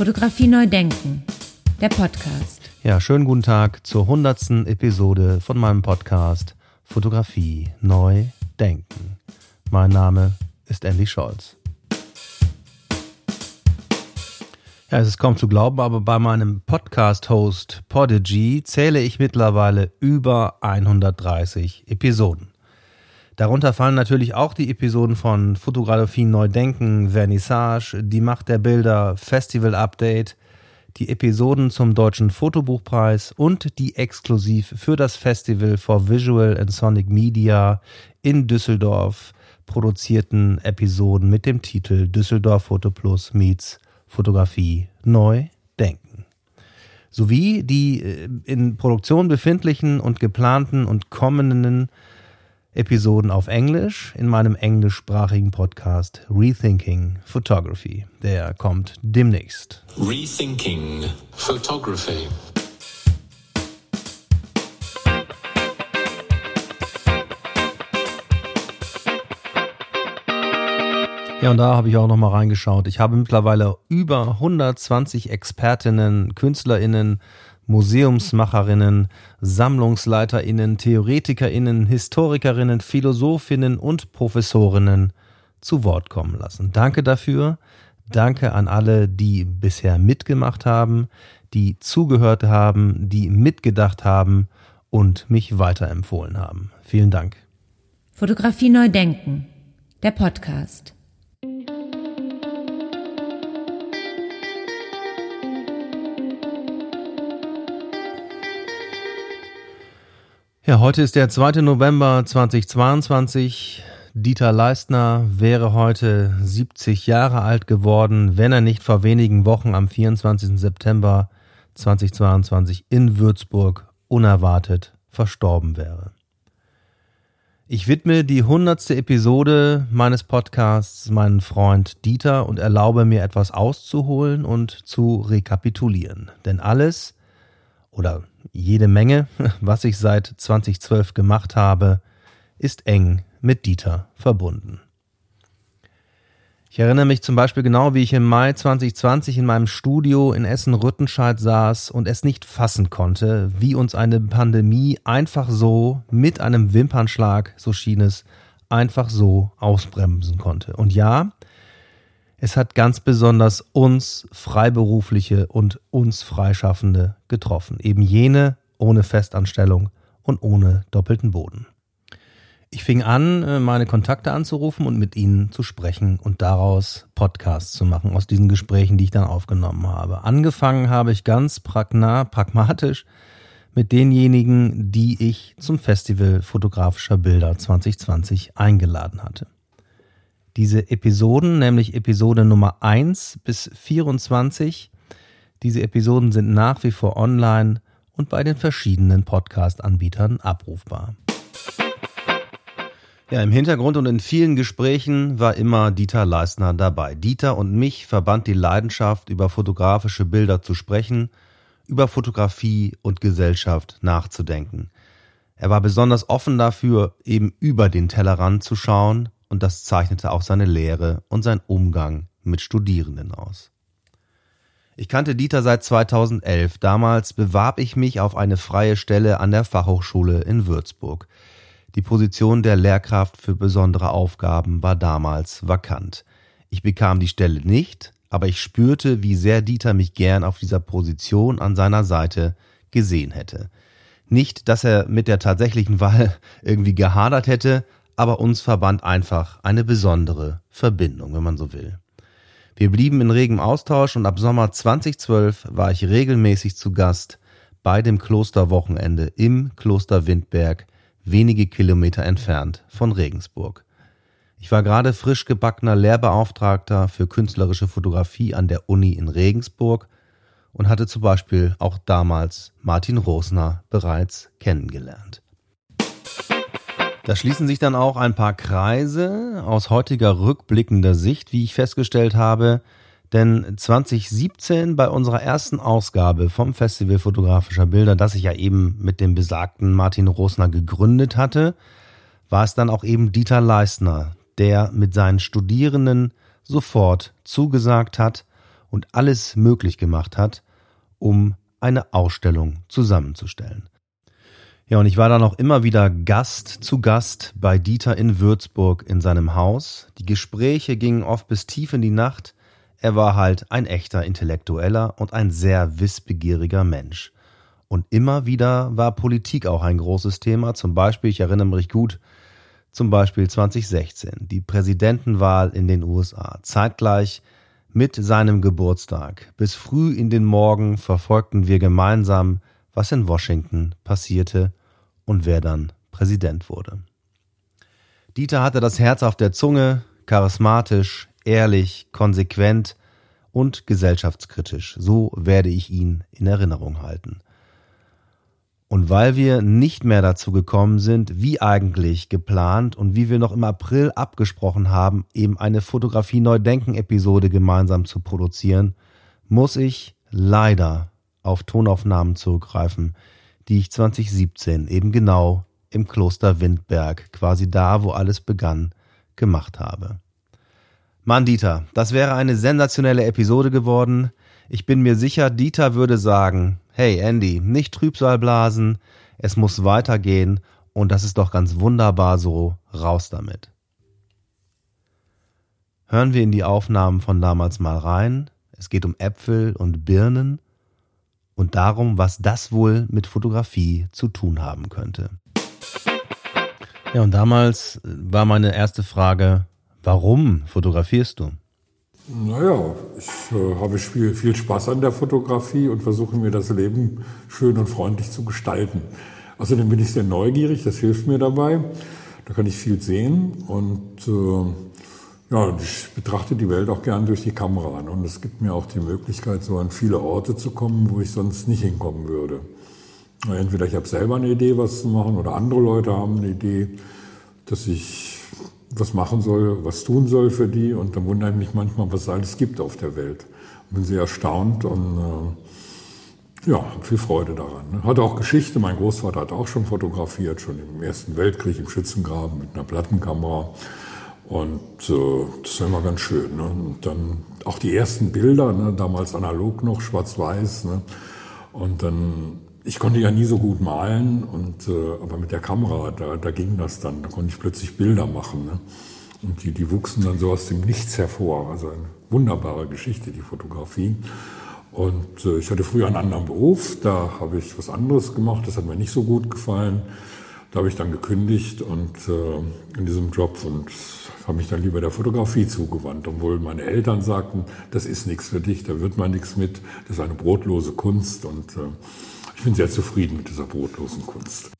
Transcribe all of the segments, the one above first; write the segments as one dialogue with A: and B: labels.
A: Fotografie neu denken, der Podcast.
B: Ja, schönen guten Tag zur hundertsten Episode von meinem Podcast Fotografie neu denken. Mein Name ist Andy Scholz. Ja, es ist kaum zu glauben, aber bei meinem Podcast-Host Podigy zähle ich mittlerweile über 130 Episoden. Darunter fallen natürlich auch die Episoden von Fotografie neu denken, Vernissage, die Macht der Bilder, Festival Update, die Episoden zum Deutschen Fotobuchpreis und die exklusiv für das Festival for Visual and Sonic Media in Düsseldorf produzierten Episoden mit dem Titel Düsseldorf Foto Plus meets Fotografie neu denken. Sowie die äh, in Produktion befindlichen und geplanten und kommenden Episoden auf Englisch in meinem englischsprachigen Podcast Rethinking Photography. Der kommt demnächst.
C: Rethinking Photography.
B: Ja, und da habe ich auch nochmal reingeschaut. Ich habe mittlerweile über 120 Expertinnen, KünstlerInnen, Museumsmacherinnen, Sammlungsleiterinnen, Theoretikerinnen, Historikerinnen, Philosophinnen und Professorinnen zu Wort kommen lassen. Danke dafür. Danke an alle, die bisher mitgemacht haben, die zugehört haben, die mitgedacht haben und mich weiterempfohlen haben. Vielen Dank.
A: Fotografie neu denken, der Podcast.
B: Ja, heute ist der 2. November 2022. Dieter Leistner wäre heute 70 Jahre alt geworden, wenn er nicht vor wenigen Wochen am 24. September 2022 in Würzburg unerwartet verstorben wäre. Ich widme die hundertste Episode meines Podcasts meinem Freund Dieter und erlaube mir etwas auszuholen und zu rekapitulieren. Denn alles, oder jede Menge, was ich seit 2012 gemacht habe, ist eng mit Dieter verbunden. Ich erinnere mich zum Beispiel genau, wie ich im Mai 2020 in meinem Studio in Essen-Rüttenscheid saß und es nicht fassen konnte, wie uns eine Pandemie einfach so mit einem Wimpernschlag, so schien es, einfach so ausbremsen konnte. Und ja, es hat ganz besonders uns Freiberufliche und uns Freischaffende getroffen. Eben jene ohne Festanstellung und ohne doppelten Boden. Ich fing an, äh, meine Kontakte anzurufen und mit ihnen zu sprechen und daraus Podcasts zu machen, aus diesen Gesprächen, die ich dann aufgenommen habe. Angefangen habe ich ganz pragmatisch mit denjenigen, die ich zum Festival fotografischer Bilder 2020 eingeladen hatte. Diese Episoden, nämlich Episode Nummer 1 bis 24, diese Episoden sind nach wie vor online und bei den verschiedenen Podcast-Anbietern abrufbar. Ja, im Hintergrund und in vielen Gesprächen war immer Dieter Leisner dabei. Dieter und mich verband die Leidenschaft, über fotografische Bilder zu sprechen, über Fotografie und Gesellschaft nachzudenken. Er war besonders offen dafür, eben über den Tellerrand zu schauen und das zeichnete auch seine Lehre und sein Umgang mit Studierenden aus. Ich kannte Dieter seit 2011. Damals bewarb ich mich auf eine freie Stelle an der Fachhochschule in Würzburg. Die Position der Lehrkraft für besondere Aufgaben war damals vakant. Ich bekam die Stelle nicht, aber ich spürte, wie sehr Dieter mich gern auf dieser Position an seiner Seite gesehen hätte. Nicht, dass er mit der tatsächlichen Wahl irgendwie gehadert hätte, aber uns verband einfach eine besondere Verbindung, wenn man so will. Wir blieben in regem Austausch und ab Sommer 2012 war ich regelmäßig zu Gast bei dem Klosterwochenende im Kloster Windberg, wenige Kilometer entfernt von Regensburg. Ich war gerade frisch gebackener Lehrbeauftragter für künstlerische Fotografie an der Uni in Regensburg und hatte zum Beispiel auch damals Martin Rosner bereits kennengelernt. Da schließen sich dann auch ein paar Kreise aus heutiger rückblickender Sicht, wie ich festgestellt habe. Denn 2017 bei unserer ersten Ausgabe vom Festival fotografischer Bilder, das ich ja eben mit dem besagten Martin Rosner gegründet hatte, war es dann auch eben Dieter Leistner, der mit seinen Studierenden sofort zugesagt hat und alles möglich gemacht hat, um eine Ausstellung zusammenzustellen. Ja, und ich war dann auch immer wieder Gast zu Gast bei Dieter in Würzburg in seinem Haus. Die Gespräche gingen oft bis tief in die Nacht. Er war halt ein echter Intellektueller und ein sehr wissbegieriger Mensch. Und immer wieder war Politik auch ein großes Thema. Zum Beispiel, ich erinnere mich gut, zum Beispiel 2016, die Präsidentenwahl in den USA. Zeitgleich mit seinem Geburtstag. Bis früh in den Morgen verfolgten wir gemeinsam, was in Washington passierte und wer dann Präsident wurde. Dieter hatte das Herz auf der Zunge, charismatisch, ehrlich, konsequent und gesellschaftskritisch. So werde ich ihn in Erinnerung halten. Und weil wir nicht mehr dazu gekommen sind, wie eigentlich geplant und wie wir noch im April abgesprochen haben, eben eine Fotografie Neudenken Episode gemeinsam zu produzieren, muss ich leider auf Tonaufnahmen zurückgreifen, die ich 2017 eben genau im Kloster Windberg, quasi da, wo alles begann, gemacht habe. Mann, Dieter, das wäre eine sensationelle Episode geworden. Ich bin mir sicher, Dieter würde sagen, hey Andy, nicht Trübsal blasen, es muss weitergehen und das ist doch ganz wunderbar so, raus damit. Hören wir in die Aufnahmen von damals mal rein. Es geht um Äpfel und Birnen und darum, was das wohl mit Fotografie zu tun haben könnte. Ja, und damals war meine erste Frage, warum fotografierst du?
D: Naja, ich äh, habe viel, viel Spaß an der Fotografie und versuche mir das Leben schön und freundlich zu gestalten. Außerdem bin ich sehr neugierig, das hilft mir dabei. Da kann ich viel sehen und äh, ja, ich betrachte die Welt auch gern durch die Kamera an und es gibt mir auch die Möglichkeit, so an viele Orte zu kommen, wo ich sonst nicht hinkommen würde. Entweder ich habe selber eine Idee, was zu machen, oder andere Leute haben eine Idee, dass ich was machen soll, was tun soll für die und dann wundere ich mich manchmal, was es alles gibt auf der Welt. Bin sehr erstaunt und äh, ja, habe viel Freude daran. Ne? Hatte auch Geschichte, mein Großvater hat auch schon fotografiert, schon im Ersten Weltkrieg im Schützengraben mit einer Plattenkamera. Und äh, das ist immer ganz schön. Ne? Und dann auch die ersten Bilder, ne? damals analog noch, schwarz-weiß. Ne? Und dann, ich konnte ja nie so gut malen, und, äh, aber mit der Kamera, da, da ging das dann. Da konnte ich plötzlich Bilder machen. Ne? Und die, die wuchsen dann so aus dem Nichts hervor. Also eine wunderbare Geschichte, die Fotografie. Und äh, ich hatte früher einen anderen Beruf, da habe ich was anderes gemacht, das hat mir nicht so gut gefallen. Da habe ich dann gekündigt und äh, in diesem Job und habe mich dann lieber der Fotografie zugewandt, obwohl meine Eltern sagten, das ist nichts für dich, da wird man nichts mit, das ist eine brotlose Kunst und äh, ich bin sehr zufrieden mit dieser brotlosen Kunst.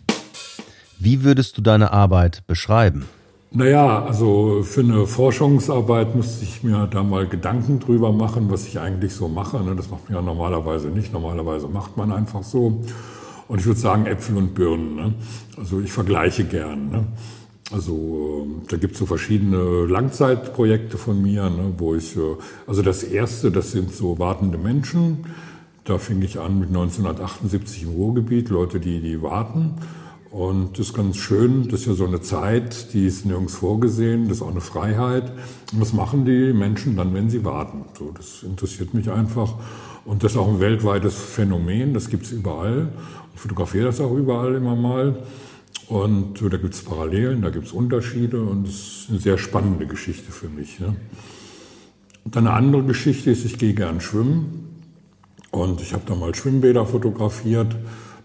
B: Wie würdest du deine Arbeit beschreiben?
D: Naja, also für eine Forschungsarbeit müsste ich mir da mal Gedanken drüber machen, was ich eigentlich so mache. Ne? Das macht man ja normalerweise nicht. Normalerweise macht man einfach so. Und ich würde sagen Äpfel und Birnen. Ne? Also ich vergleiche gern. Also ähm, da gibt es so verschiedene Langzeitprojekte von mir, ne, wo ich, äh, also das erste, das sind so wartende Menschen. Da fing ich an mit 1978 im Ruhrgebiet, Leute, die, die warten. Und das ist ganz schön, das ist ja so eine Zeit, die ist nirgends vorgesehen, das ist auch eine Freiheit. Und was machen die Menschen dann, wenn sie warten? So, das interessiert mich einfach. Und das ist auch ein weltweites Phänomen, das gibt es überall. Ich fotografiere das auch überall immer mal. Und da gibt es Parallelen, da gibt es Unterschiede und es ist eine sehr spannende Geschichte für mich. Ne? Und eine andere Geschichte ist, ich gehe gern schwimmen und ich habe da mal Schwimmbäder fotografiert.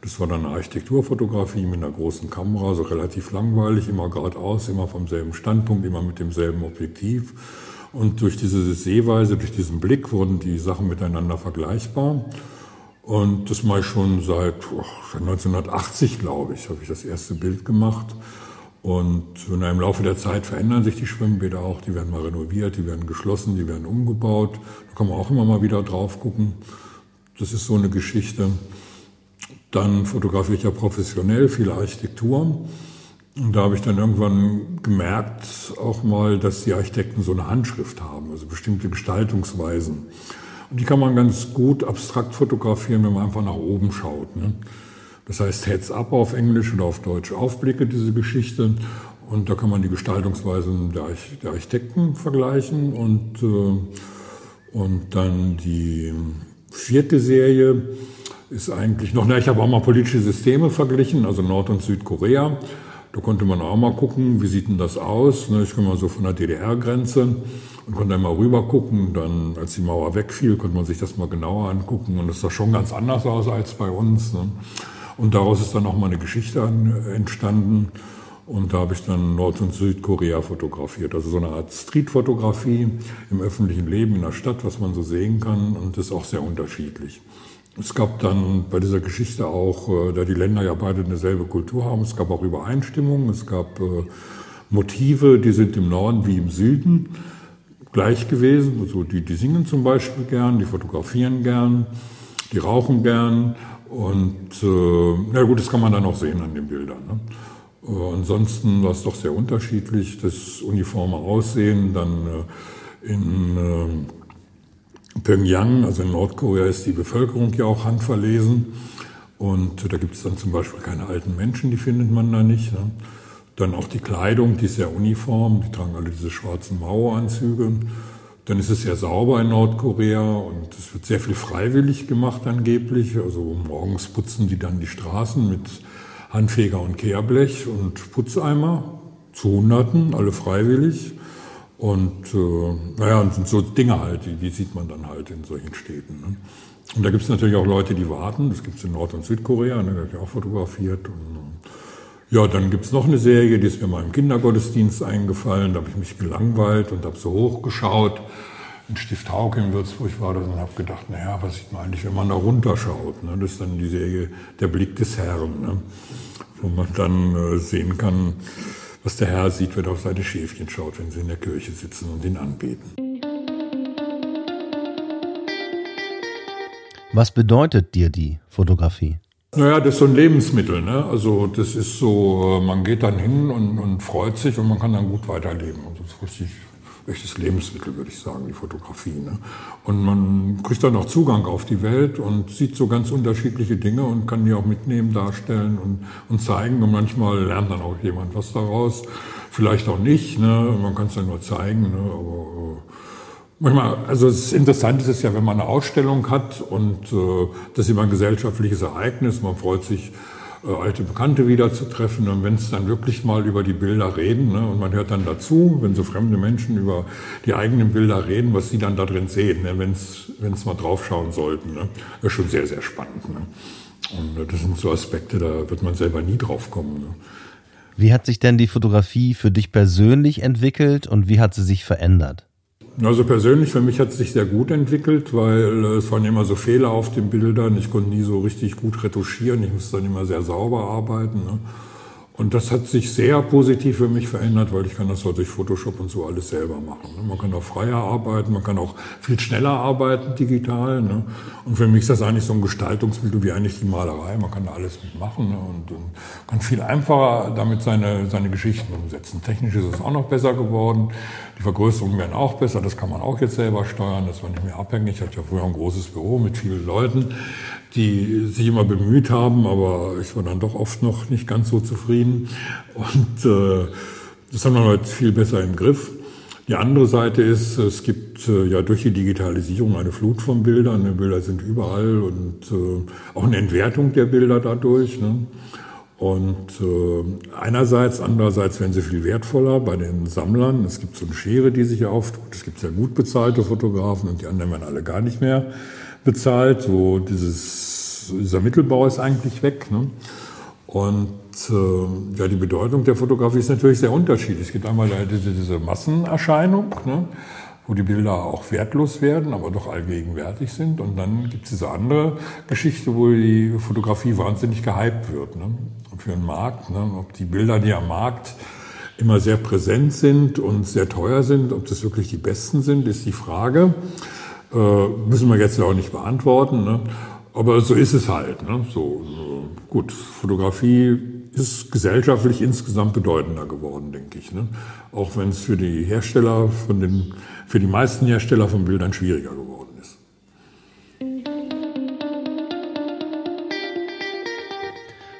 D: Das war dann eine Architekturfotografie mit einer großen Kamera, so relativ langweilig, immer geradeaus, immer vom selben Standpunkt, immer mit demselben Objektiv. Und durch diese Sehweise, durch diesen Blick wurden die Sachen miteinander vergleichbar. Und das mache ich schon seit, oh, 1980, glaube ich, habe ich das erste Bild gemacht. Und im Laufe der Zeit verändern sich die Schwimmbäder auch. Die werden mal renoviert, die werden geschlossen, die werden umgebaut. Da kann man auch immer mal wieder drauf gucken. Das ist so eine Geschichte. Dann fotografiere ich ja professionell viel Architektur. Und da habe ich dann irgendwann gemerkt, auch mal, dass die Architekten so eine Handschrift haben, also bestimmte Gestaltungsweisen. Und die kann man ganz gut abstrakt fotografieren, wenn man einfach nach oben schaut. Ne? Das heißt Heads up auf Englisch oder auf Deutsch Aufblicke, diese Geschichte. Und da kann man die Gestaltungsweisen der, Architekten vergleichen. Und äh, Und dann die vierte Serie ist eigentlich noch, na, ich habe auch mal politische Systeme verglichen, also Nord- und Südkorea. Da konnte man auch mal gucken, wie sieht denn das aus? Ne? Ich komme mal so von der DDR-Grenze und konnte dann mal rüber gucken. Dann, als die Mauer wegfiel, konnte man sich das mal genauer angucken. Und das sah schon ganz anders aus als bei uns. Ne? Und daraus ist dann auch mal eine Geschichte entstanden. Und da habe ich dann Nord- und Südkorea fotografiert. Also so eine Art Streetfotografie im öffentlichen Leben in der Stadt, was man so sehen kann. Und das ist auch sehr unterschiedlich. Es gab dann bei dieser Geschichte auch, äh, da die Länder ja beide eine selbe Kultur haben, es gab auch Übereinstimmungen, es gab äh, Motive, die sind im Norden wie im Süden gleich gewesen. Also die, die singen zum Beispiel gern, die fotografieren gern, die rauchen gern. Und äh, na gut, das kann man dann auch sehen an den Bildern. Ne? Äh, ansonsten war es doch sehr unterschiedlich, das uniforme Aussehen. Dann äh, in äh, Pyongyang, also in Nordkorea, ist die Bevölkerung ja auch handverlesen. Und da gibt es dann zum Beispiel keine alten Menschen, die findet man da nicht. Ne? Dann auch die Kleidung, die ist sehr uniform, die tragen alle diese schwarzen Maueranzüge. Dann ist es sehr sauber in Nordkorea und es wird sehr viel freiwillig gemacht angeblich. Also morgens putzen die dann die Straßen mit Handfeger und Kehrblech und Putzeimer zu Hunderten, alle freiwillig. Und äh, naja, und sind so Dinge halt, die, die sieht man dann halt in solchen Städten. Ne? Und da gibt es natürlich auch Leute, die warten. Das gibt es in Nord- und Südkorea, ne, da habe ich auch fotografiert. Und, äh, ja, dann gibt es noch eine Serie, die ist mir mal im Kindergottesdienst eingefallen. Da habe ich mich gelangweilt und habe so hochgeschaut. In Stift Hauke in Würzburg war das und habe gedacht, naja, was sieht man eigentlich, wenn man da runterschaut? Ne? Das ist dann die Serie Der Blick des Herrn, ne? wo man dann äh, sehen kann, was der Herr sieht, wenn er auf seine Schäfchen schaut, wenn sie in der Kirche sitzen und ihn anbeten.
B: Was bedeutet dir die Fotografie?
D: Naja, das ist so ein Lebensmittel. Ne? Also das ist so, man geht dann hin und, und freut sich und man kann dann gut weiterleben. Also das ist richtig echtes Lebensmittel, würde ich sagen, die Fotografie. Ne? Und man kriegt dann auch Zugang auf die Welt und sieht so ganz unterschiedliche Dinge und kann die auch mitnehmen, darstellen und, und zeigen. Und manchmal lernt dann auch jemand was daraus. Vielleicht auch nicht, ne? man kann es dann nur zeigen, ne? aber... Manchmal, also das Interessante ist ja, wenn man eine Ausstellung hat und äh, das ist immer ein gesellschaftliches Ereignis, man freut sich, äh, alte Bekannte wiederzutreffen und wenn es dann wirklich mal über die Bilder reden ne, und man hört dann dazu, wenn so fremde Menschen über die eigenen Bilder reden, was sie dann da drin sehen, ne, wenn es mal draufschauen sollten. Ne, ist schon sehr, sehr spannend. Ne. Und äh, das sind so Aspekte, da wird man selber nie drauf kommen. Ne.
B: Wie hat sich denn die Fotografie für dich persönlich entwickelt und wie hat sie sich verändert?
D: Also persönlich für mich hat es sich sehr gut entwickelt, weil es waren immer so Fehler auf den Bildern. Ich konnte nie so richtig gut retuschieren. Ich musste dann immer sehr sauber arbeiten. Ne? Und das hat sich sehr positiv für mich verändert, weil ich kann das heute durch Photoshop und so alles selber machen. Ne? Man kann auch freier arbeiten, man kann auch viel schneller arbeiten digital. Ne? Und für mich ist das eigentlich so ein Gestaltungsmittel wie eigentlich die Malerei. Man kann da alles mitmachen ne? und, und kann viel einfacher damit seine, seine Geschichten umsetzen. Technisch ist es auch noch besser geworden. Die Vergrößerungen werden auch besser. Das kann man auch jetzt selber steuern. Das war nicht mehr abhängig. Ich hatte ja früher ein großes Büro mit vielen Leuten die sich immer bemüht haben, aber ich war dann doch oft noch nicht ganz so zufrieden. Und äh, das haben wir heute viel besser im Griff. Die andere Seite ist, es gibt äh, ja durch die Digitalisierung eine Flut von Bildern. Die Bilder sind überall und äh, auch eine Entwertung der Bilder dadurch. Ne? Und äh, einerseits, andererseits werden sie viel wertvoller bei den Sammlern. Es gibt so eine Schere, die sich auftut. Es gibt sehr gut bezahlte Fotografen und die anderen werden alle gar nicht mehr bezahlt. wo dieses, dieser Mittelbau ist eigentlich weg. Ne? Und äh, ja, die Bedeutung der Fotografie ist natürlich sehr unterschiedlich. Es gibt einmal diese, diese Massenerscheinung, ne? wo die Bilder auch wertlos werden, aber doch allgegenwärtig sind. Und dann gibt es diese andere Geschichte, wo die Fotografie wahnsinnig gehypt wird ne? für den Markt. Ne? Ob die Bilder, die am Markt immer sehr präsent sind und sehr teuer sind, ob das wirklich die besten sind, ist die Frage. Äh, müssen wir jetzt ja auch nicht beantworten. Ne? Aber so ist es halt. Ne? So, äh, gut, Fotografie ist gesellschaftlich insgesamt bedeutender geworden, denke ich. Ne? Auch wenn es für die Hersteller von den, für die meisten Hersteller von Bildern schwieriger geworden ist.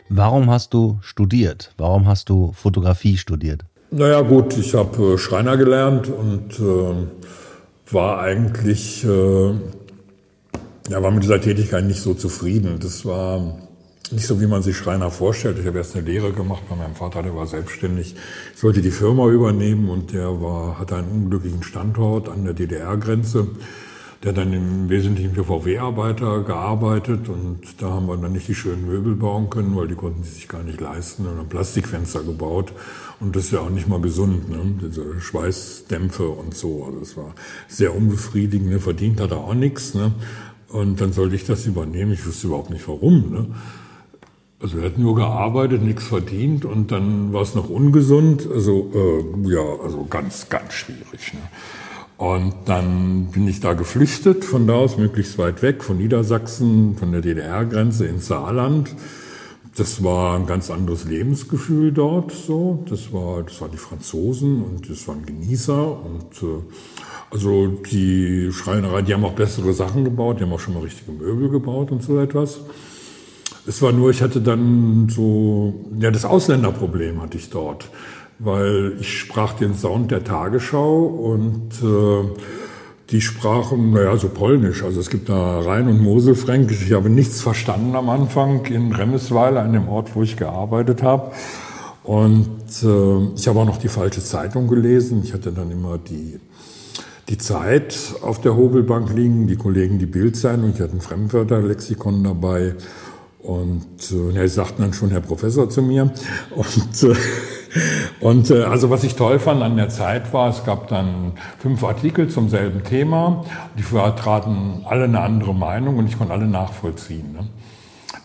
B: Warum hast du studiert? Warum hast du Fotografie studiert?
D: Naja gut, ich habe äh, Schreiner gelernt und äh, war eigentlich, äh, ja, war mit dieser Tätigkeit nicht so zufrieden. Das war nicht so, wie man sich Schreiner vorstellt. Ich habe erst eine Lehre gemacht bei meinem Vater, der war selbstständig, ich sollte die Firma übernehmen und der war, hatte einen unglücklichen Standort an der DDR-Grenze. Der dann im Wesentlichen für VW-Arbeiter gearbeitet und da haben wir dann nicht die schönen Möbel bauen können, weil die konnten sie sich gar nicht leisten und haben Plastikfenster gebaut und das ist ja auch nicht mal gesund, ne? diese Schweißdämpfe und so. Also es war sehr unbefriedigend, ne? verdient hat er auch nichts. Ne? Und dann sollte ich das übernehmen, ich wusste überhaupt nicht warum. Ne? Also er hat nur gearbeitet, nichts verdient und dann war es noch ungesund. Also äh, ja, also ganz, ganz schwierig. Ne? Und dann bin ich da geflüchtet, von da aus möglichst weit weg, von Niedersachsen, von der DDR-Grenze ins Saarland. Das war ein ganz anderes Lebensgefühl dort so. Das war, das waren die Franzosen und das waren Genießer und äh, also die Schreinerei, die haben auch bessere Sachen gebaut, die haben auch schon mal richtige Möbel gebaut und so etwas. Es war nur, ich hatte dann so, ja, das Ausländerproblem hatte ich dort weil ich sprach den Sound der Tagesschau und äh, die sprachen, naja, so polnisch. Also es gibt da Rhein- und Moselfränkisch. Ich habe nichts verstanden am Anfang in Remesweiler, an dem Ort, wo ich gearbeitet habe. Und äh, ich habe auch noch die falsche Zeitung gelesen. Ich hatte dann immer die, die Zeit auf der Hobelbank liegen, die Kollegen die Bildzeitung. Ich hatte ein Fremdwörterlexikon dabei. Und äh, sie sagten dann schon Herr Professor zu mir. Und äh, und äh, also was ich toll fand an der Zeit war, es gab dann fünf Artikel zum selben Thema. Die vertraten alle eine andere Meinung und ich konnte alle nachvollziehen. Ne?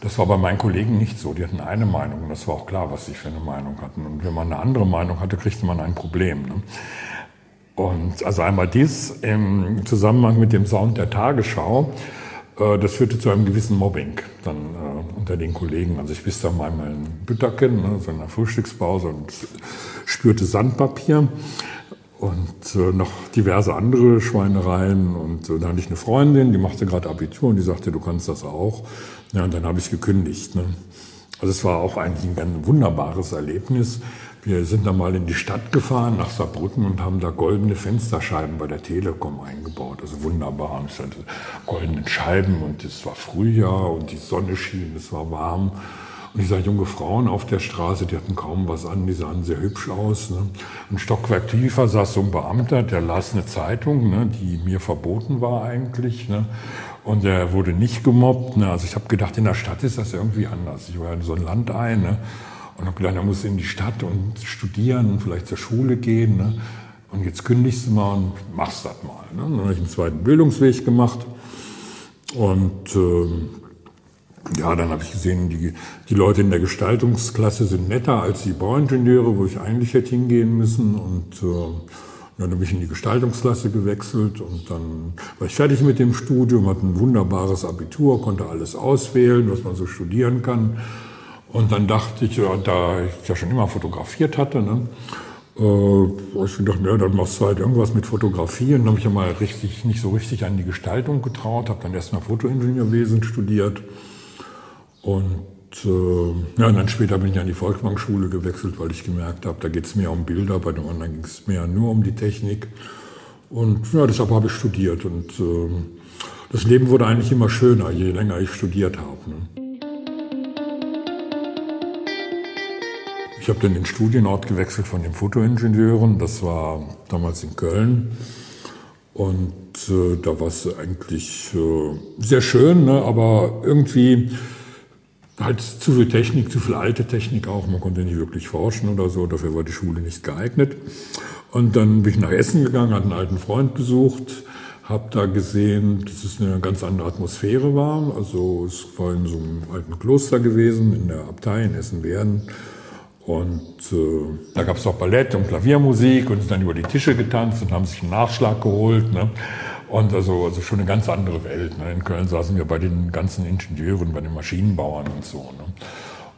D: Das war bei meinen Kollegen nicht so. Die hatten eine Meinung und das war auch klar, was sie für eine Meinung hatten. Und wenn man eine andere Meinung hatte, kriegte man ein Problem. Ne? Und also einmal dies im Zusammenhang mit dem Sound der Tagesschau. Äh, das führte zu einem gewissen Mobbing dann äh, unter den Kollegen. Also ich biss da mal in Bütterken, ne, so in der Frühstückspause und spürte Sandpapier und äh, noch diverse andere Schweinereien. Und äh, da hatte ich eine Freundin, die machte gerade Abitur und die sagte, du kannst das auch. Ja, und dann habe ich gekündigt. Ne. Also es war auch eigentlich ein ganz wunderbares Erlebnis. Wir sind dann mal in die Stadt gefahren, nach Saarbrücken, und haben da goldene Fensterscheiben bei der Telekom eingebaut. Also wunderbar. Es hatte goldene Scheiben und es war Frühjahr und die Sonne schien, es war warm. Und ich sah junge Frauen auf der Straße, die hatten kaum was an, die sahen sehr hübsch aus. Ne? Ein Stockwerk tiefer saß so ein Beamter, der las eine Zeitung, ne, die mir verboten war eigentlich. Ne? Und der wurde nicht gemobbt. Ne? Also ich habe gedacht, in der Stadt ist das irgendwie anders. Ich war in so ein Landei. Ne? Und habe gedacht, er muss in die Stadt und studieren und vielleicht zur Schule gehen. Ne? Und jetzt kündigst du mal und machst das mal. Ne? Dann habe ich einen zweiten Bildungsweg gemacht. Und äh, ja, dann habe ich gesehen, die, die Leute in der Gestaltungsklasse sind netter als die Bauingenieure, wo ich eigentlich hätte hingehen müssen. Und äh, dann habe ich in die Gestaltungsklasse gewechselt und dann war ich fertig mit dem Studium, hatte ein wunderbares Abitur, konnte alles auswählen, was man so studieren kann. Und dann dachte ich, da ich ja schon immer fotografiert hatte, ne, äh, ich gedacht, ja, dann machst du halt irgendwas mit Fotografie. Und dann habe ich ja mal richtig, nicht so richtig an die Gestaltung getraut, habe dann erstmal Fotoingenieurwesen studiert. Und äh, ja, und dann später bin ich an die Volksbankschule gewechselt, weil ich gemerkt habe, da geht es mehr um Bilder, bei dem anderen ging es mehr nur um die Technik. Und ja, deshalb habe ich studiert. Und äh, das Leben wurde eigentlich immer schöner, je länger ich studiert habe. Ne. Ich habe dann den Studienort gewechselt von den Fotoingenieuren. Das war damals in Köln. Und äh, da war es eigentlich äh, sehr schön, ne? aber irgendwie halt zu viel Technik, zu viel alte Technik auch. Man konnte nicht wirklich forschen oder so. Dafür war die Schule nicht geeignet. Und dann bin ich nach Essen gegangen, hatte einen alten Freund besucht, habe da gesehen, dass es eine ganz andere Atmosphäre war. Also es war in so einem alten Kloster gewesen, in der Abtei in Essen-Werden. Und äh, da gab es auch Ballett und Klaviermusik und sind dann über die Tische getanzt und haben sich einen Nachschlag geholt. Ne? Und also, also schon eine ganz andere Welt. Ne? In Köln saßen wir bei den ganzen Ingenieuren, bei den Maschinenbauern und so. Ne?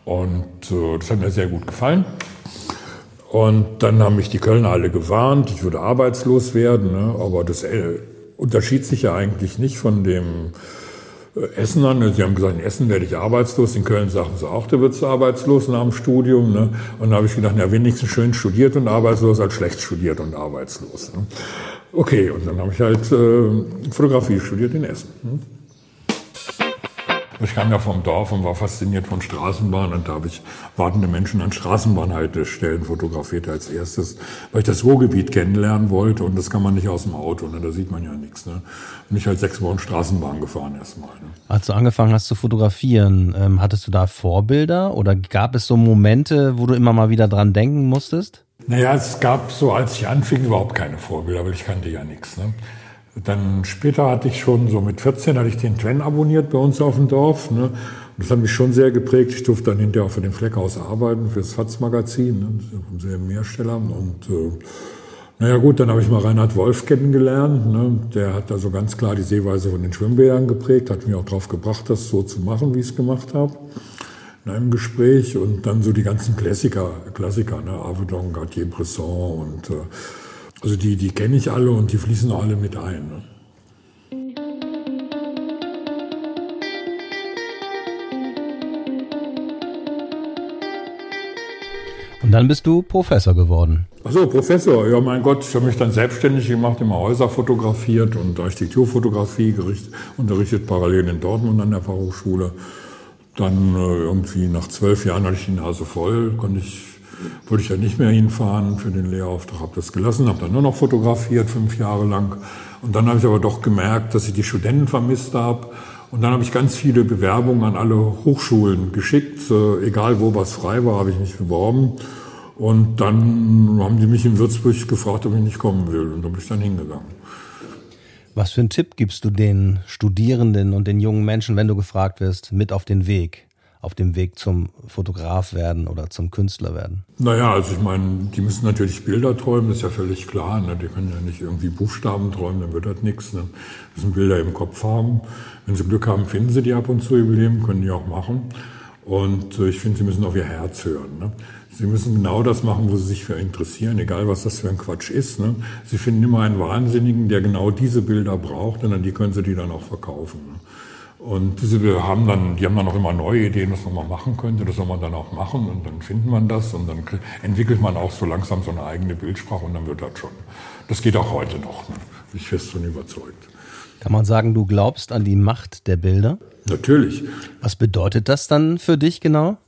D: Und äh, das hat mir sehr gut gefallen. Und dann haben mich die Kölner alle gewarnt, ich würde arbeitslos werden. Ne? Aber das äh, unterschied sich ja eigentlich nicht von dem Essen an. Sie haben gesagt, in Essen werde ich arbeitslos. In Köln sagten sie auch, da wird du arbeitslos nach dem Studium. Ne? Und da habe ich gedacht, ja, wenigstens schön studiert und arbeitslos als schlecht studiert und arbeitslos. Ne? Okay, und dann habe ich halt äh, Fotografie studiert in Essen. Hm? Ich kam ja vom Dorf und war fasziniert von Straßenbahnen und da habe ich wartende Menschen an Straßenbahnhaltestellen fotografiert als erstes, weil ich das Ruhrgebiet kennenlernen wollte und das kann man nicht aus dem Auto, ne? da sieht man ja nichts. Ne? Und ich halt sechs Wochen Straßenbahn gefahren erstmal. Ne?
B: Als du angefangen hast zu fotografieren, ähm, hattest du da Vorbilder oder gab es so Momente, wo du immer mal wieder dran denken musstest?
D: Naja, es gab so, als ich anfing, überhaupt keine Vorbilder, weil ich kannte ja nichts. Ne? Dann später hatte ich schon, so mit 14, hatte ich den Twen abonniert bei uns auf dem Dorf. Ne? Das hat mich schon sehr geprägt. Ich durfte dann hinterher auch für den Fleckhaus arbeiten, für das FATS-Magazin, ne? vom selben Hersteller. Und äh, naja gut, dann habe ich mal Reinhard Wolf kennengelernt. Ne? Der hat also ganz klar die Sehweise von den Schwimmbädern geprägt, hat mich auch darauf gebracht, das so zu machen, wie ich es gemacht habe. In einem Gespräch und dann so die ganzen Klassiker, Klassiker, ne? Avedon, Cartier-Bresson und äh, also die, die kenne ich alle und die fließen alle mit ein. Ne?
B: Und dann bist du Professor geworden.
D: Achso, Professor. Ja, mein Gott, ich habe mich dann selbstständig gemacht, immer Häuser fotografiert und Architekturfotografie unterrichtet parallel in Dortmund an der Fachhochschule. Dann äh, irgendwie nach zwölf Jahren hatte ich die Nase voll, konnte ich wollte ich ja nicht mehr hinfahren für den Lehrauftrag, habe das gelassen, habe dann nur noch fotografiert, fünf Jahre lang. Und dann habe ich aber doch gemerkt, dass ich die Studenten vermisst habe. Und dann habe ich ganz viele Bewerbungen an alle Hochschulen geschickt. Äh, egal wo was frei war, habe ich mich beworben. Und dann haben die mich in Würzburg gefragt, ob ich nicht kommen will. Und da bin ich dann hingegangen.
B: Was für einen Tipp gibst du den Studierenden und den jungen Menschen, wenn du gefragt wirst, mit auf den Weg? Auf dem Weg zum Fotograf werden oder zum Künstler werden?
D: Naja, also ich meine, die müssen natürlich Bilder träumen, ist ja völlig klar. Ne? Die können ja nicht irgendwie Buchstaben träumen, dann wird das nichts. Ne? Müssen Bilder im Kopf haben. Wenn sie Glück haben, finden sie die ab und zu im Leben, können die auch machen. Und äh, ich finde, sie müssen auf ihr Herz hören. Ne? Sie müssen genau das machen, wo sie sich für interessieren, egal was das für ein Quatsch ist. Ne? Sie finden immer einen Wahnsinnigen, der genau diese Bilder braucht und an die können sie die dann auch verkaufen. Ne? Und diese wir haben dann, die haben dann auch immer neue Ideen, was man mal machen könnte. Das soll man dann auch machen und dann findet man das und dann entwickelt man auch so langsam so eine eigene Bildsprache und dann wird das schon. Das geht auch heute noch, ne? bin ich fest von überzeugt.
B: Kann man sagen, du glaubst an die Macht der Bilder?
D: Natürlich.
B: Was bedeutet das dann für dich genau?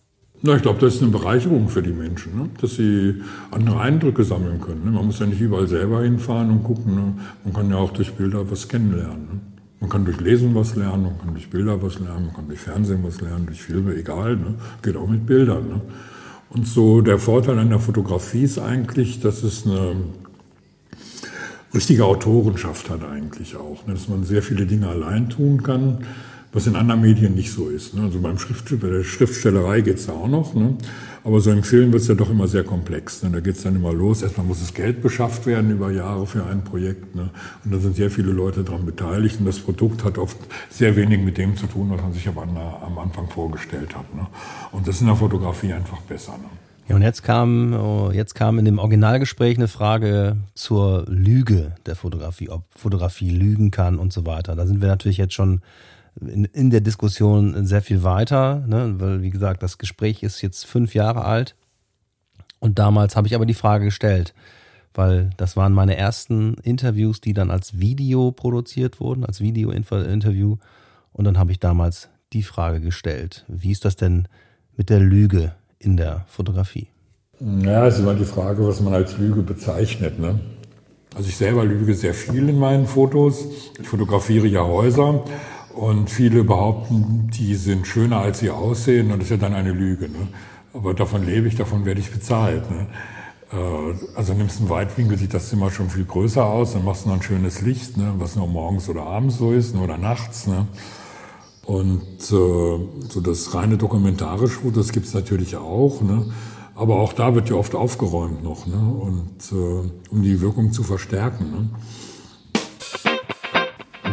D: Na, ich glaube, das ist eine Bereicherung für die Menschen, ne? dass sie andere Eindrücke sammeln können. Ne? Man muss ja nicht überall selber hinfahren und gucken. Ne? Man kann ja auch durch Bilder was kennenlernen. Man kann durch Lesen was lernen, man kann durch Bilder was lernen, man kann durch Fernsehen was lernen, durch Filme, egal, ne? geht auch mit Bildern. Ne? Und so der Vorteil an der Fotografie ist eigentlich, dass es eine richtige Autorenschaft hat eigentlich auch, ne? dass man sehr viele Dinge allein tun kann, was in anderen Medien nicht so ist. Ne? Also beim Schrift, bei der Schriftstellerei geht es da auch noch. Ne? Aber so im Film wird es ja doch immer sehr komplex. Ne? Da geht es dann immer los. Erstmal muss das Geld beschafft werden über Jahre für ein Projekt. Ne? Und da sind sehr viele Leute daran beteiligt. Und das Produkt hat oft sehr wenig mit dem zu tun, was man sich am Anfang vorgestellt hat. Ne? Und das ist in der Fotografie einfach besser. Ne?
B: Ja, und jetzt kam, oh, jetzt kam in dem Originalgespräch eine Frage zur Lüge der Fotografie, ob Fotografie lügen kann und so weiter. Da sind wir natürlich jetzt schon in, in der Diskussion sehr viel weiter, ne? weil wie gesagt, das Gespräch ist jetzt fünf Jahre alt. Und damals habe ich aber die Frage gestellt, weil das waren meine ersten Interviews, die dann als Video produziert wurden, als Video-Interview. Und dann habe ich damals die Frage gestellt, wie ist das denn mit der Lüge in der Fotografie?
D: Ja, es ist immer die Frage, was man als Lüge bezeichnet. Ne? Also ich selber lüge sehr viel in meinen Fotos. Ich fotografiere ja Häuser und viele behaupten, die sind schöner, als sie aussehen. Und das ist ja dann eine Lüge. Ne? Aber davon lebe ich, davon werde ich bezahlt. Ne? Äh, also nimmst einen Weitwinkel, sieht das Zimmer schon viel größer aus. Dann machst du noch ein schönes Licht, ne? was nur morgens oder abends so ist ne? oder nachts. Ne? Und äh, so das reine dokumentarische Foto, das gibt's natürlich auch. Ne? Aber auch da wird ja oft aufgeräumt noch, ne? und äh, um die Wirkung zu verstärken. Ne?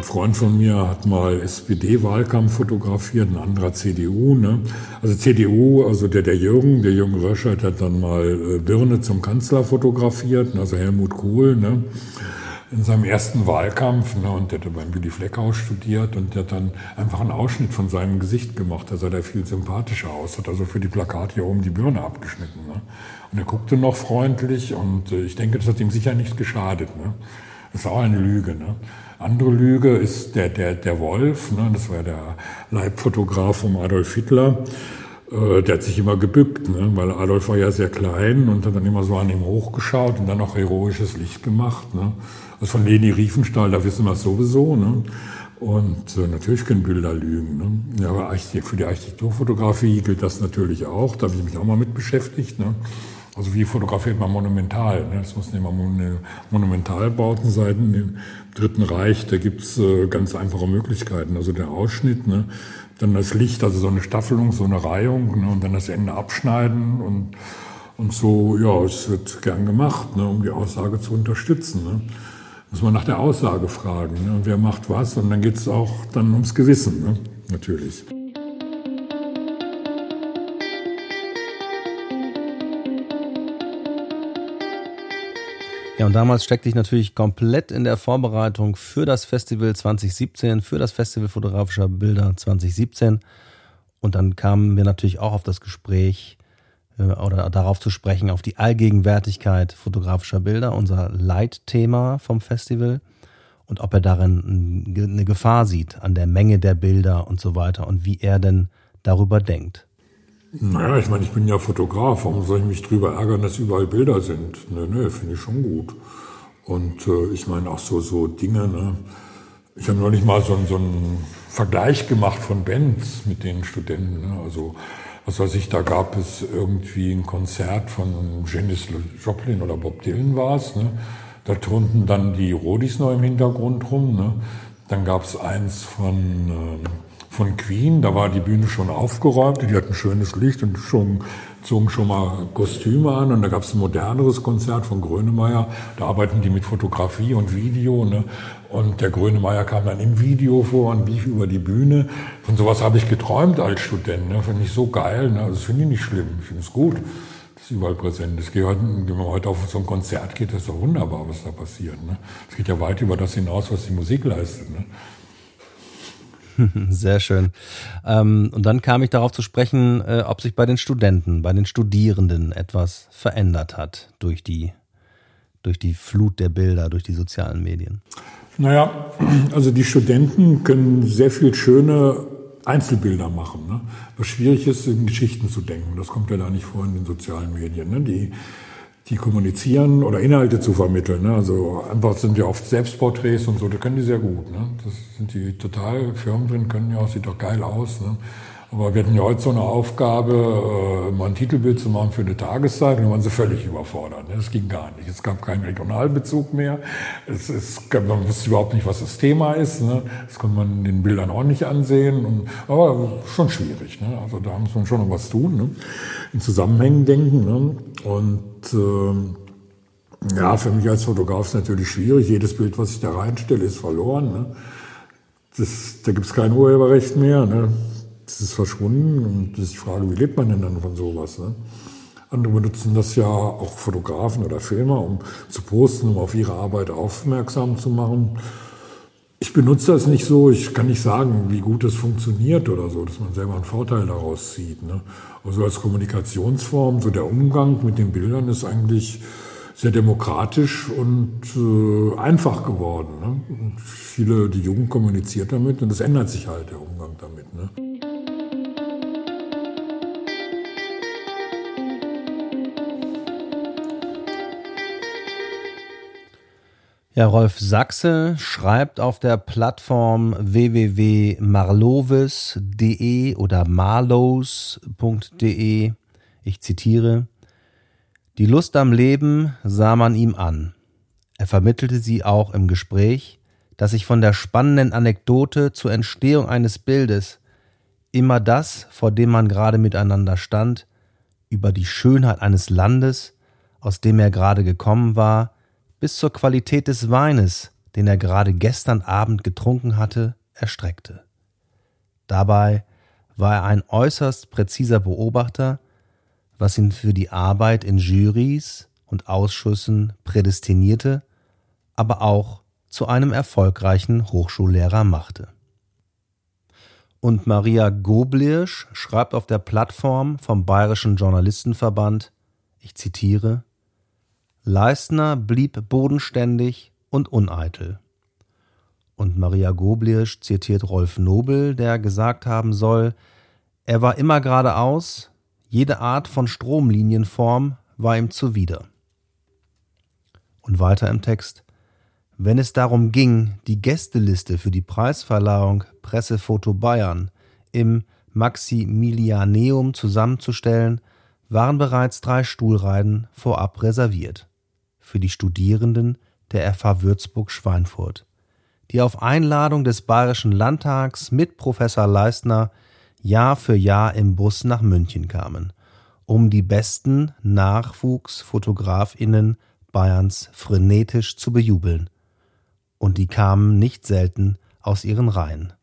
D: Ein Freund von mir hat mal SPD-Wahlkampf fotografiert, ein anderer CDU. Ne? Also CDU, also der, der Jürgen, der Jürgen Röschert hat dann mal äh, Birne zum Kanzler fotografiert, also Helmut Kohl, ne? in seinem ersten Wahlkampf. Ne? Und der hat beim Willy Fleckhaus studiert und der hat dann einfach einen Ausschnitt von seinem Gesicht gemacht. Da sah der viel sympathischer aus, hat also für die Plakate hier oben die Birne abgeschnitten. Ne? Und er guckte noch freundlich und äh, ich denke, das hat ihm sicher nicht geschadet. Ne? Das ist auch eine Lüge. Ne? Andere Lüge ist der, der, der Wolf, ne? das war der Leibfotograf von Adolf Hitler. Äh, der hat sich immer gebückt, ne? weil Adolf war ja sehr klein und hat dann immer so an ihm hochgeschaut und dann auch heroisches Licht gemacht. Ne? Also von Leni Riefenstahl, da wissen wir es sowieso. Ne? Und äh, natürlich können Bilder lügen. Ne? Ja, aber für die Architekturfotografie gilt das natürlich auch. Da habe ich mich auch mal mit beschäftigt. Ne? Also wie fotografiert man monumental? Ne? Das müssen immer Monumentalbauten sein. Dritten Reich, da gibt's äh, ganz einfache Möglichkeiten. Also der Ausschnitt, ne? dann das Licht, also so eine Staffelung, so eine Reihung ne? und dann das Ende abschneiden und, und so, ja, es wird gern gemacht, ne? um die Aussage zu unterstützen. Ne? Muss man nach der Aussage fragen, ne? wer macht was und dann geht's auch dann ums Gewissen, ne? natürlich.
B: Ja, und damals steckte ich natürlich komplett in der Vorbereitung für das Festival 2017, für das Festival fotografischer Bilder 2017. Und dann kamen wir natürlich auch auf das Gespräch äh, oder darauf zu sprechen, auf die Allgegenwärtigkeit fotografischer Bilder, unser Leitthema vom Festival. Und ob er darin eine Gefahr sieht an der Menge der Bilder und so weiter und wie er denn darüber denkt.
D: Naja, ich meine, ich bin ja Fotograf. Warum soll ich mich drüber ärgern, dass überall Bilder sind? Ne, ne, finde ich schon gut. Und äh, ich meine auch so, so Dinge, ne? Ich habe neulich mal so, so einen Vergleich gemacht von Bands mit den Studenten. Ne? Also, was weiß ich, da gab es irgendwie ein Konzert von Janis Joplin oder Bob Dylan war es. Ne? Da turnten dann die Rodis noch im Hintergrund rum. Ne? Dann gab es eins von... Äh, von Queen. Da war die Bühne schon aufgeräumt, die hatten schönes Licht und schon, zogen schon mal Kostüme an. Und da gab es ein moderneres Konzert von Grönemeyer. Da arbeiten die mit Fotografie und Video. Ne? Und der Grönemeyer kam dann im Video vor und lief über die Bühne. Von sowas habe ich geträumt als Student. Ne? Finde ich so geil. Ne? Das finde ich nicht schlimm. Ich finde es gut. Ist überall präsent. Das geht, wenn man heute auf so ein Konzert geht, das ist doch wunderbar, was da passiert. Ne? Es geht ja weit über das hinaus, was die Musik leistet. Ne?
B: Sehr schön. Ähm, und dann kam ich darauf zu sprechen, äh, ob sich bei den Studenten, bei den Studierenden etwas verändert hat durch die, durch die Flut der Bilder, durch die sozialen Medien.
D: Naja, also die Studenten können sehr viel schöne Einzelbilder machen. Ne? Was schwierig ist, in Geschichten zu denken. Das kommt ja da nicht vor in den sozialen Medien. Ne? Die die kommunizieren oder Inhalte zu vermitteln. Ne? Also einfach sind ja oft Selbstporträts und so, da können die sehr gut. Ne? Das sind die total Firmen drin, können ja auch, sieht doch geil aus. Ne? Aber wir hatten ja heute so eine Aufgabe, äh, mal ein Titelbild zu machen für eine Tageszeit und dann waren sie völlig überfordert. Ne? Das ging gar nicht. Es gab keinen Regionalbezug mehr. Es, es man wusste überhaupt nicht, was das Thema ist. Ne? Das konnte man in den Bildern auch nicht ansehen. Aber schon schwierig. Ne? Also da muss man schon noch was tun. In Zusammenhängen denken. Und äh, ja, für mich als Fotograf ist natürlich schwierig. Jedes Bild, was ich da reinstelle, ist verloren. Das, da gibt es kein Urheberrecht mehr. Das ist verschwunden und das ist die Frage, wie lebt man denn dann von sowas? Ne? Andere benutzen das ja, auch Fotografen oder Filmer, um zu posten, um auf ihre Arbeit aufmerksam zu machen. Ich benutze das nicht so, ich kann nicht sagen, wie gut es funktioniert oder so, dass man selber einen Vorteil daraus zieht. Ne? Also als Kommunikationsform, so der Umgang mit den Bildern ist eigentlich sehr demokratisch und äh, einfach geworden. Ne? Und viele, die Jugend kommuniziert damit und es ändert sich halt der Umgang damit. Ne?
B: Ja, Rolf Sachse schreibt auf der Plattform www.marlovis.de oder marlows.de, ich zitiere, die Lust am Leben sah man ihm an. Er vermittelte sie auch im Gespräch, dass sich von der spannenden Anekdote zur Entstehung eines Bildes immer das, vor dem man gerade miteinander stand, über die Schönheit eines Landes, aus dem er gerade gekommen war, bis zur Qualität des Weines, den er gerade gestern Abend getrunken hatte, erstreckte. Dabei war er ein äußerst präziser Beobachter, was ihn für die Arbeit in Jurys und Ausschüssen prädestinierte, aber auch zu einem erfolgreichen Hochschullehrer machte. Und Maria Goblirsch schreibt auf der Plattform vom Bayerischen Journalistenverband, ich zitiere, Leistner blieb bodenständig und uneitel. Und Maria Goblirsch zitiert Rolf Nobel, der gesagt haben soll, er war immer geradeaus, jede Art von Stromlinienform war ihm zuwider. Und weiter im Text, wenn es darum ging, die Gästeliste für die Preisverleihung Pressefoto Bayern im Maximilianeum zusammenzustellen, waren bereits drei Stuhlreihen vorab reserviert. Für die Studierenden der FH Würzburg-Schweinfurt, die auf Einladung des Bayerischen Landtags mit Professor Leistner Jahr für Jahr im Bus nach München kamen, um die besten Nachwuchsfotografinnen Bayerns frenetisch zu bejubeln. Und die kamen nicht selten aus ihren Reihen.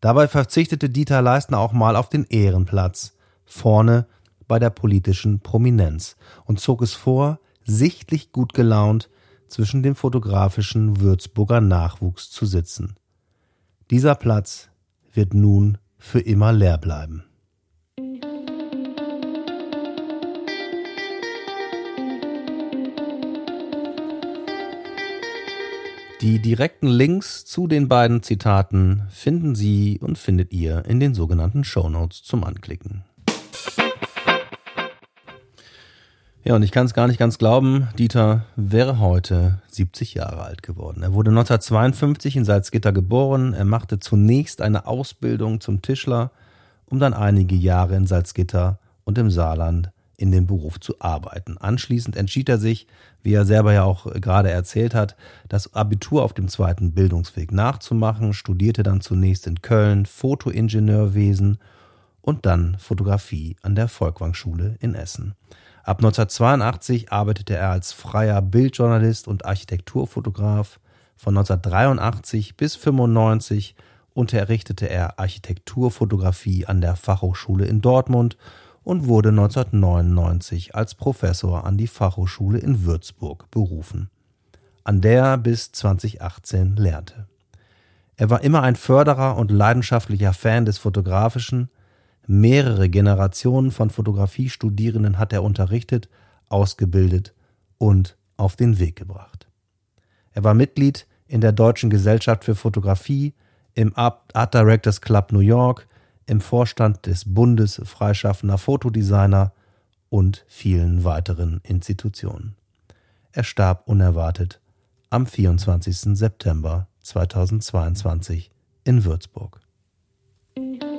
B: Dabei verzichtete Dieter Leistner auch mal auf den Ehrenplatz, vorne bei der politischen Prominenz, und zog es vor, sichtlich gut gelaunt zwischen dem fotografischen Würzburger Nachwuchs zu sitzen. Dieser Platz wird nun für immer leer bleiben. Die direkten Links zu den beiden Zitaten finden Sie und findet ihr in den sogenannten Shownotes zum Anklicken. Ja, und ich kann es gar nicht ganz glauben, Dieter wäre heute 70 Jahre alt geworden. Er wurde 1952 in Salzgitter geboren. Er machte zunächst eine Ausbildung zum Tischler, um dann einige Jahre in Salzgitter und im Saarland in dem Beruf zu arbeiten. Anschließend entschied er sich, wie er selber ja auch gerade erzählt hat, das Abitur auf dem zweiten Bildungsweg nachzumachen, studierte dann zunächst in Köln Fotoingenieurwesen und dann Fotografie an der Volkwang-Schule in Essen. Ab 1982 arbeitete er als freier Bildjournalist und Architekturfotograf. Von 1983 bis 1995 unterrichtete er Architekturfotografie an der Fachhochschule in Dortmund und wurde 1999 als Professor an die Fachhochschule in Würzburg berufen, an der er bis 2018 lehrte. Er war immer ein Förderer und leidenschaftlicher Fan des Fotografischen, Mehrere Generationen von Fotografiestudierenden hat er unterrichtet, ausgebildet und auf den Weg gebracht. Er war Mitglied in der Deutschen Gesellschaft für Fotografie, im Art Directors Club New York, im Vorstand des Bundes freischaffender Fotodesigner und vielen weiteren Institutionen. Er starb unerwartet am 24. September 2022 in Würzburg. Ja,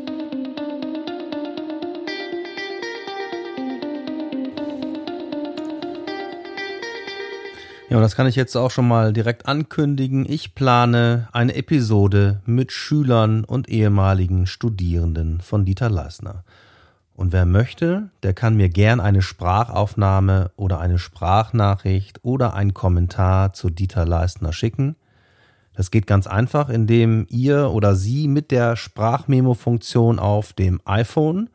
B: und das kann ich jetzt auch schon mal direkt ankündigen. Ich plane eine Episode mit Schülern und ehemaligen Studierenden von Dieter Leisner. Und wer möchte, der kann mir gern eine Sprachaufnahme oder eine Sprachnachricht oder einen Kommentar zu Dieter Leistner schicken. Das geht ganz einfach, indem ihr oder sie mit der Sprachmemo-Funktion auf dem iPhone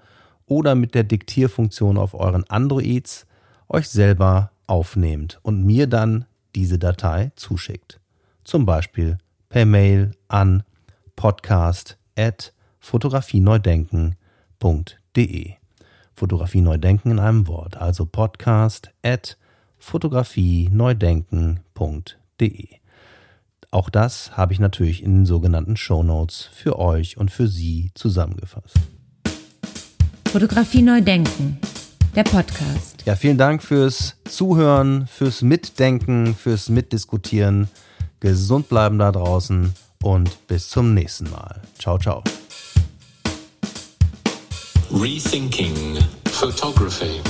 B: oder mit der Diktierfunktion auf euren Androids euch selber aufnehmt und mir dann diese Datei zuschickt. Zum Beispiel per Mail an podcast.fotografieneudenken.de. Fotografie Neudenken in einem Wort, also podcast at fotografieneudenken.de. Auch das habe ich natürlich in den sogenannten Show Notes für euch und für Sie zusammengefasst.
A: Fotografie Neudenken der Podcast.
B: Ja, vielen Dank fürs Zuhören, fürs Mitdenken, fürs Mitdiskutieren. Gesund bleiben da draußen und bis zum nächsten Mal. Ciao, ciao.
C: Rethinking Photography.